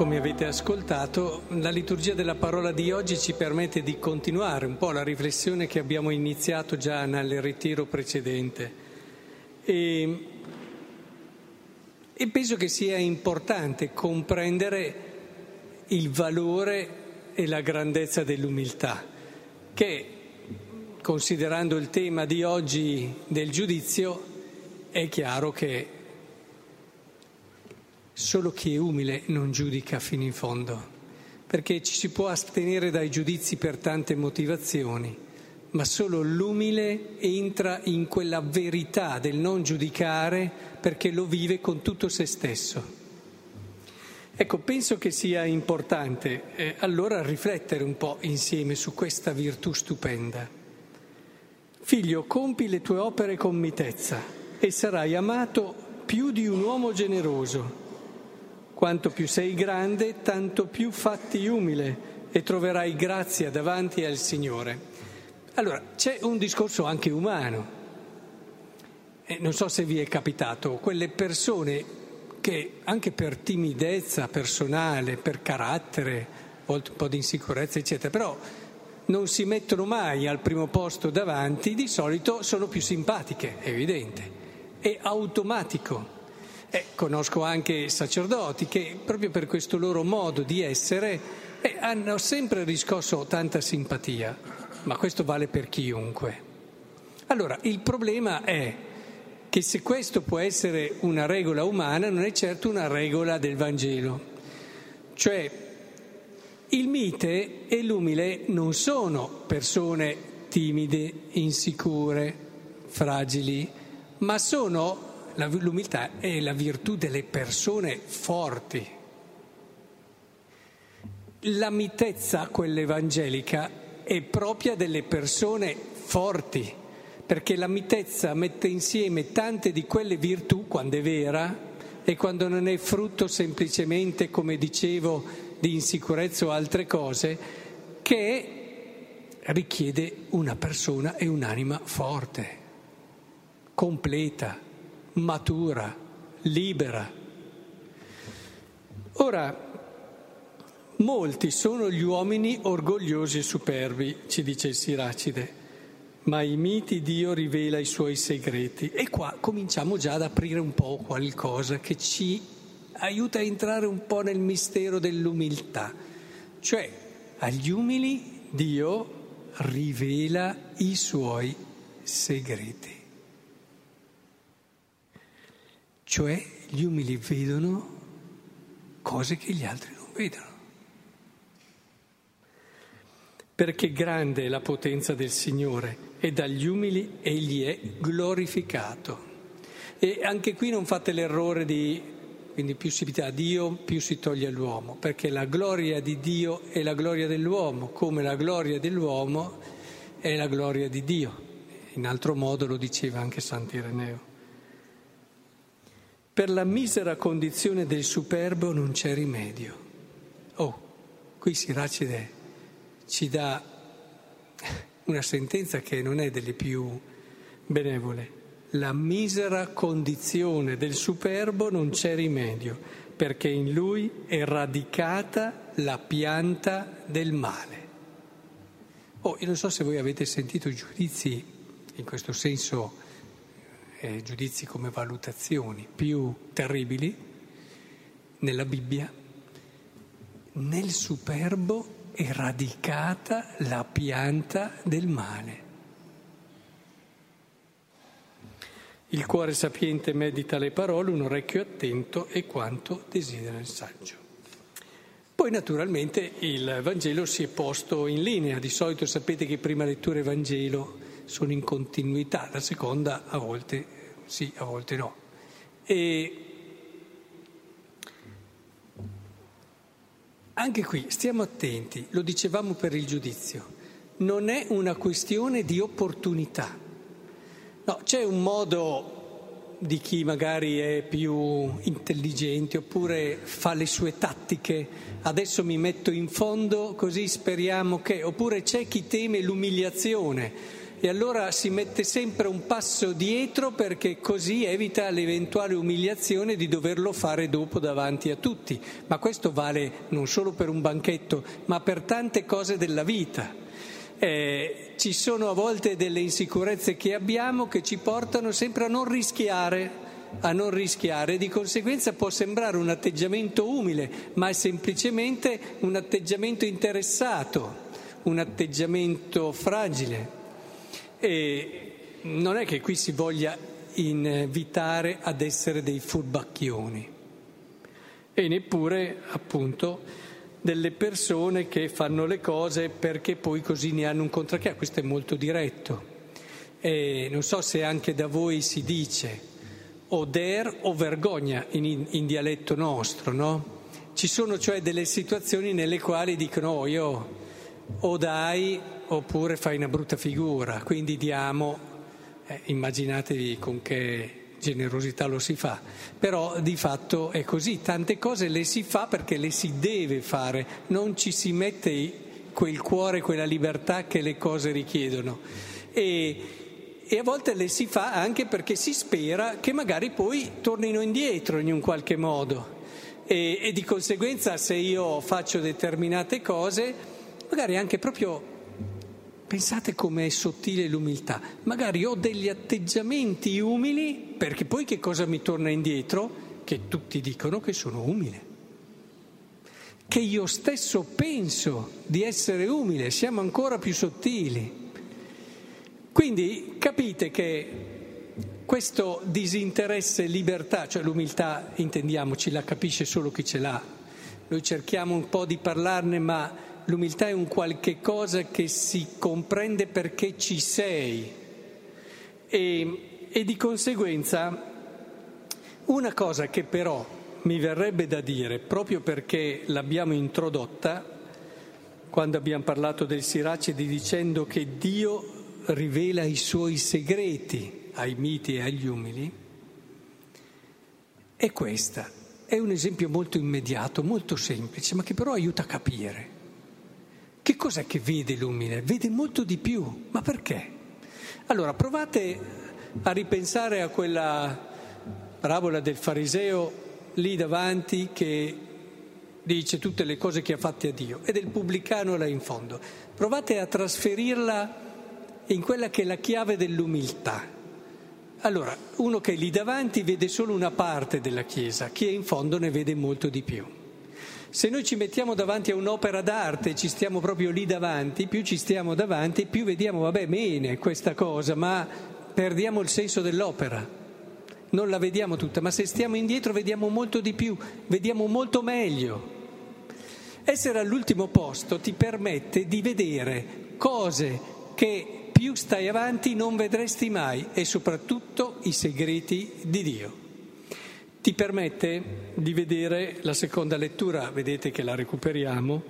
come avete ascoltato, la liturgia della parola di oggi ci permette di continuare un po' la riflessione che abbiamo iniziato già nel ritiro precedente. E, e penso che sia importante comprendere il valore e la grandezza dell'umiltà, che considerando il tema di oggi del giudizio è chiaro che Solo chi è umile non giudica fino in fondo, perché ci si può astenere dai giudizi per tante motivazioni, ma solo l'umile entra in quella verità del non giudicare perché lo vive con tutto se stesso. Ecco, penso che sia importante eh, allora riflettere un po' insieme su questa virtù stupenda. Figlio, compi le tue opere con mitezza e sarai amato più di un uomo generoso quanto più sei grande, tanto più fatti umile e troverai grazia davanti al Signore. Allora, c'è un discorso anche umano. E non so se vi è capitato, quelle persone che anche per timidezza personale, per carattere, un po' di insicurezza, eccetera, però non si mettono mai al primo posto davanti, di solito sono più simpatiche, è evidente, è automatico. Eh, conosco anche sacerdoti che proprio per questo loro modo di essere eh, hanno sempre riscosso tanta simpatia, ma questo vale per chiunque. Allora, il problema è che se questo può essere una regola umana, non è certo una regola del Vangelo. Cioè, il mite e l'umile non sono persone timide, insicure, fragili, ma sono l'umiltà è la virtù delle persone forti. La mitezza, quella evangelica, è propria delle persone forti, perché la mitezza mette insieme tante di quelle virtù quando è vera e quando non è frutto semplicemente, come dicevo, di insicurezza o altre cose, che richiede una persona e un'anima forte, completa matura, libera. Ora, molti sono gli uomini orgogliosi e superbi, ci dice il Siracide, ma i miti Dio rivela i suoi segreti. E qua cominciamo già ad aprire un po' qualcosa che ci aiuta a entrare un po' nel mistero dell'umiltà. Cioè, agli umili Dio rivela i suoi segreti. Cioè gli umili vedono cose che gli altri non vedono. Perché grande è la potenza del Signore e dagli umili egli è glorificato. E anche qui non fate l'errore di, quindi più si dà a Dio, più si toglie all'uomo, perché la gloria di Dio è la gloria dell'uomo, come la gloria dell'uomo è la gloria di Dio. In altro modo lo diceva anche Sant'Ireneo. Per la misera condizione del superbo non c'è rimedio. Oh, qui Siracide ci dà una sentenza che non è delle più benevole. La misera condizione del superbo non c'è rimedio, perché in lui è radicata la pianta del male. Oh, io non so se voi avete sentito giudizi in questo senso eh, giudizi come valutazioni più terribili nella Bibbia, nel superbo è radicata la pianta del male. Il cuore sapiente medita le parole, un orecchio attento e quanto desidera il saggio. Poi naturalmente il Vangelo si è posto in linea, di solito sapete che prima lettura e Vangelo sono in continuità, la seconda a volte sì, a volte no. E anche qui stiamo attenti, lo dicevamo per il giudizio, non è una questione di opportunità. No, c'è un modo di chi magari è più intelligente oppure fa le sue tattiche, adesso mi metto in fondo così speriamo che, oppure c'è chi teme l'umiliazione e allora si mette sempre un passo dietro perché così evita l'eventuale umiliazione di doverlo fare dopo davanti a tutti. Ma questo vale non solo per un banchetto, ma per tante cose della vita. Eh, ci sono a volte delle insicurezze che abbiamo che ci portano sempre a non rischiare a non rischiare, di conseguenza può sembrare un atteggiamento umile, ma è semplicemente un atteggiamento interessato, un atteggiamento fragile. E non è che qui si voglia invitare ad essere dei furbacchioni e neppure appunto delle persone che fanno le cose perché poi così ne hanno un contracchio. Questo è molto diretto. E non so se anche da voi si dice oder o vergogna in, in dialetto nostro, no? Ci sono cioè delle situazioni nelle quali dicono oh, io o dai oppure fai una brutta figura, quindi diamo, eh, immaginatevi con che generosità lo si fa, però di fatto è così, tante cose le si fa perché le si deve fare, non ci si mette quel cuore, quella libertà che le cose richiedono. E, e a volte le si fa anche perché si spera che magari poi tornino indietro in un qualche modo. E, e di conseguenza se io faccio determinate cose, magari anche proprio Pensate com'è sottile l'umiltà. Magari ho degli atteggiamenti umili, perché poi che cosa mi torna indietro? Che tutti dicono che sono umile. Che io stesso penso di essere umile, siamo ancora più sottili. Quindi capite che questo disinteresse libertà, cioè l'umiltà, intendiamoci, la capisce solo chi ce l'ha. Noi cerchiamo un po' di parlarne, ma l'umiltà è un qualche cosa che si comprende perché ci sei. E, e di conseguenza una cosa che però mi verrebbe da dire, proprio perché l'abbiamo introdotta, quando abbiamo parlato del Siracidi dicendo che Dio rivela i suoi segreti ai miti e agli umili, è questa. È un esempio molto immediato, molto semplice, ma che però aiuta a capire. Che cos'è che vede l'umile? Vede molto di più. Ma perché? Allora, provate a ripensare a quella parabola del fariseo lì davanti che dice tutte le cose che ha fatte a Dio e del pubblicano là in fondo. Provate a trasferirla in quella che è la chiave dell'umiltà. Allora, uno che è lì davanti vede solo una parte della Chiesa, chi è in fondo ne vede molto di più. Se noi ci mettiamo davanti a un'opera d'arte, ci stiamo proprio lì davanti, più ci stiamo davanti, più vediamo, vabbè, bene questa cosa, ma perdiamo il senso dell'opera. Non la vediamo tutta, ma se stiamo indietro vediamo molto di più, vediamo molto meglio. Essere all'ultimo posto ti permette di vedere cose che più stai avanti non vedresti mai e soprattutto i segreti di Dio. Ti permette di vedere la seconda lettura, vedete che la recuperiamo.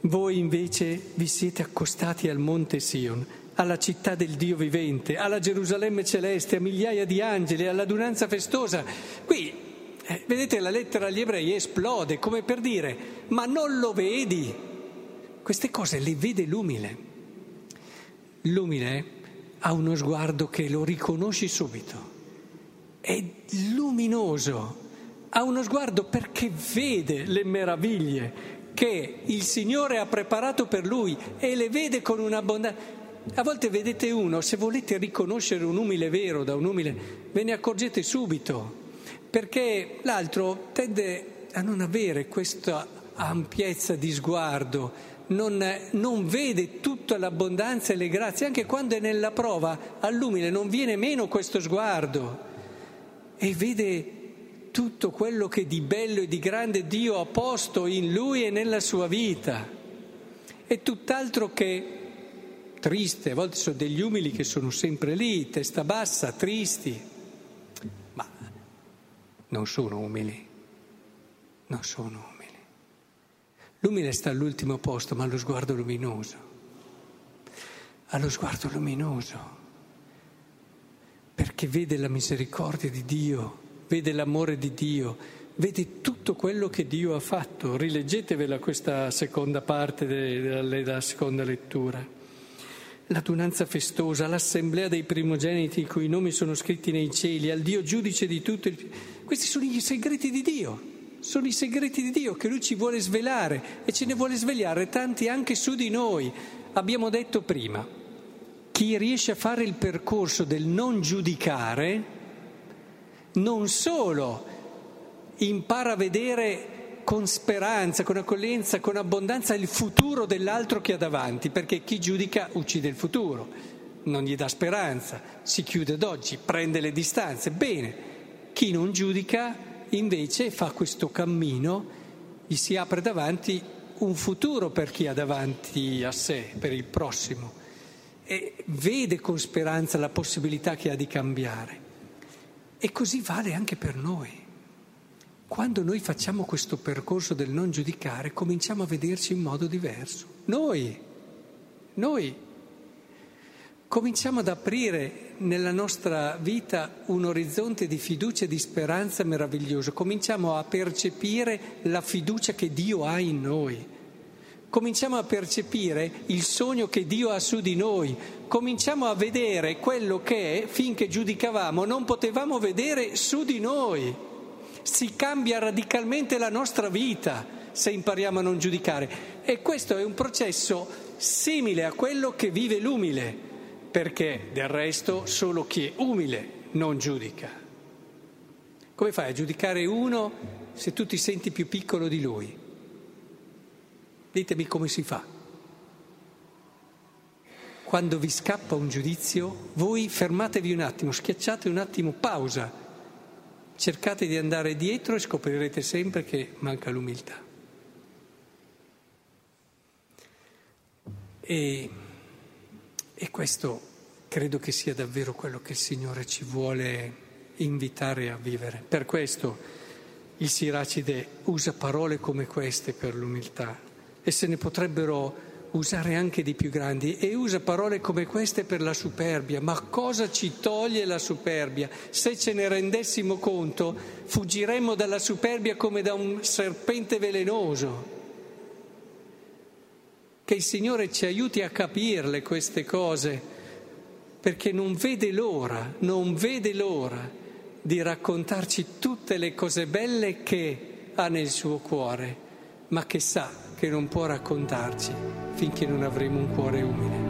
Voi invece vi siete accostati al monte Sion, alla città del Dio vivente, alla Gerusalemme celeste, a migliaia di angeli, all'adunanza festosa. Qui, eh, vedete, la lettera agli ebrei esplode come per dire, ma non lo vedi? Queste cose le vede l'umile. L'umile ha uno sguardo che lo riconosci subito, è luminoso, ha uno sguardo perché vede le meraviglie che il Signore ha preparato per lui e le vede con un'abbondanza. A volte vedete uno, se volete riconoscere un umile vero da un umile, ve ne accorgete subito, perché l'altro tende a non avere questa ampiezza di sguardo, non, non, vede tutta l'abbondanza e le grazie, anche quando è nella prova, all'umile non viene meno questo sguardo e vede tutto quello che di bello e di grande Dio ha posto in lui e nella sua vita. È tutt'altro che triste, a volte sono degli umili che sono sempre lì, testa bassa, tristi, ma non sono umili, non sono umili. L'umile sta all'ultimo posto, ma ha lo sguardo luminoso. Ha lo sguardo luminoso, perché vede la misericordia di Dio, vede l'amore di Dio, vede tutto quello che Dio ha fatto. Rileggetevela questa seconda parte della, seconda lettura. l'adunanza festosa, l'assemblea dei primogeniti i cui nomi sono scritti nei cieli, al Dio giudice di tutto il... Questi sono i segreti di Dio, sono i segreti di Dio che Lui ci vuole svelare e ce ne vuole svegliare tanti anche su di noi. Abbiamo detto prima, chi riesce a fare il percorso del non giudicare, non solo impara a vedere con speranza, con accoglienza, con abbondanza il futuro dell'altro che ha davanti, perché chi giudica uccide il futuro, non gli dà speranza, si chiude d'oggi, prende le distanze. Bene, chi non giudica invece fa questo cammino, gli si apre davanti un futuro per chi ha davanti a sé, per il prossimo, vede con speranza la possibilità che ha di cambiare. E così vale anche per noi. Quando noi facciamo questo percorso del non giudicare, cominciamo a vederci in modo diverso. Noi, noi cominciamo ad aprire nella nostra vita un orizzonte di fiducia e di speranza meraviglioso, cominciamo a percepire la fiducia che Dio ha in noi, cominciamo a percepire il sogno che Dio ha su di noi, cominciamo a vedere quello che finché giudicavamo non potevamo vedere su di noi si cambia radicalmente la nostra vita se impariamo a non giudicare. E questo è un processo simile a quello che vive l'umile, perché del resto solo chi è umile non giudica. Come fai a giudicare uno se tu ti senti più piccolo di lui? Ditemi come si fa. Quando vi scappa un giudizio, voi fermatevi un attimo, schiacciate un attimo, pausa cercate di andare dietro e scoprirete sempre che manca l'umiltà. E, e, questo credo che sia davvero quello che il Signore ci vuole invitare a vivere. Per questo il Siracide usa parole come queste per l'umiltà e se ne potrebbero usare anche di più grandi e usa parole come queste per la superbia. Ma cosa ci toglie la superbia? Se ce ne rendessimo conto, fuggiremmo dalla superbia come da un serpente velenoso. Che il Signore ci aiuti a capirle queste cose, perché non vede l'ora, non vede l'ora di raccontarci tutte le cose belle che ha nel suo cuore, ma che sa che non può raccontarci finché non avremo un cuore umile.